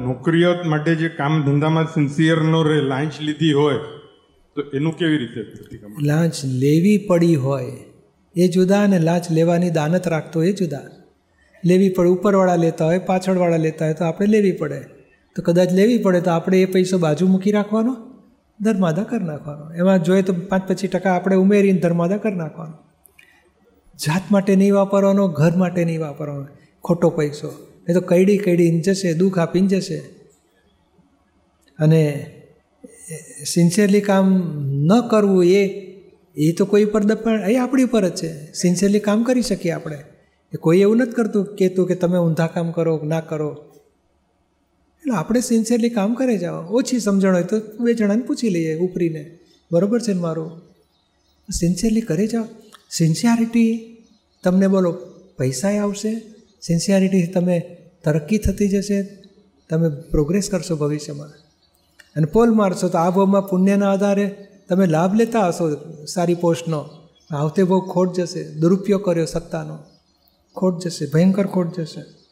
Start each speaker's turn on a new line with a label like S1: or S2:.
S1: નોકરીઓત માટે જે કામ ધંધામાં સિન્સિયર નો રહે લાંચ લીધી હોય, તો એનું કેવી રીતે
S2: લાંચ લેવી પડી હોય, એ જુદા અને લાંચ લેવાની દાનત રાખતો એ જુદા. લેવી પડે, ઉપરવાળા લેતા હોય, પાછળવાળા લેતા હોય, તો આપણે લેવી પડે. તો કદાચ લેવી પડે, તો આપણે એ પૈસો બાજુ મૂકી રાખવાનો, ધર્માદા કરી નાખવાનો. એમાં જોઈએ તો પાંચ પચીસ ટકા આપણે ઉમેરીને ધર્માદા કરી નાખવાનો. જાત માટે નહીં વાપરવાનો, ઘર માટે નહીં વાપરવાનો. ખોટો પૈસો. એ તો કઈડી કઈડીને જશે, દુઃખ આપીને જશે. અને સિન્સિયરલી કામ ન કરવું એ એ તો કોઈ પર દબાણ, એ આપણી ઉપર જ છે. સિન્સિયરલી કામ કરી શકીએ આપણે. એ કોઈ એવું નથી કરતું કહેતું કે તમે ઊંધા કામ કરો ના કરો. એટલે આપણે સિન્સિયરલી કામ કરે જાઓ. ઓછી સમજણ હોય તો બે જણાને પૂછી લઈએ ઉપરીને. બરાબર છે ને મારું? સિન્સિયરલી કરે જાઓ. સિન્સિયારિટી તમને બોલો પૈસાએ આવશે? સિન્સિયારિટીથી તમે તરક્કી થતી જશે, તમે પ્રોગ્રેસ કરશો ભવિષ્યમાં. અને પોલ મારશો તો આ ભાવમાં પુણ્યના આધારે તમે લાભ લેતા હશો સારી પોસ્ટનો. આવતે બહુ ખોટ જશે, દુરુપયોગ કર્યો સત્તાનો. ખોટ જશે, ભયંકર ખોટ જશે.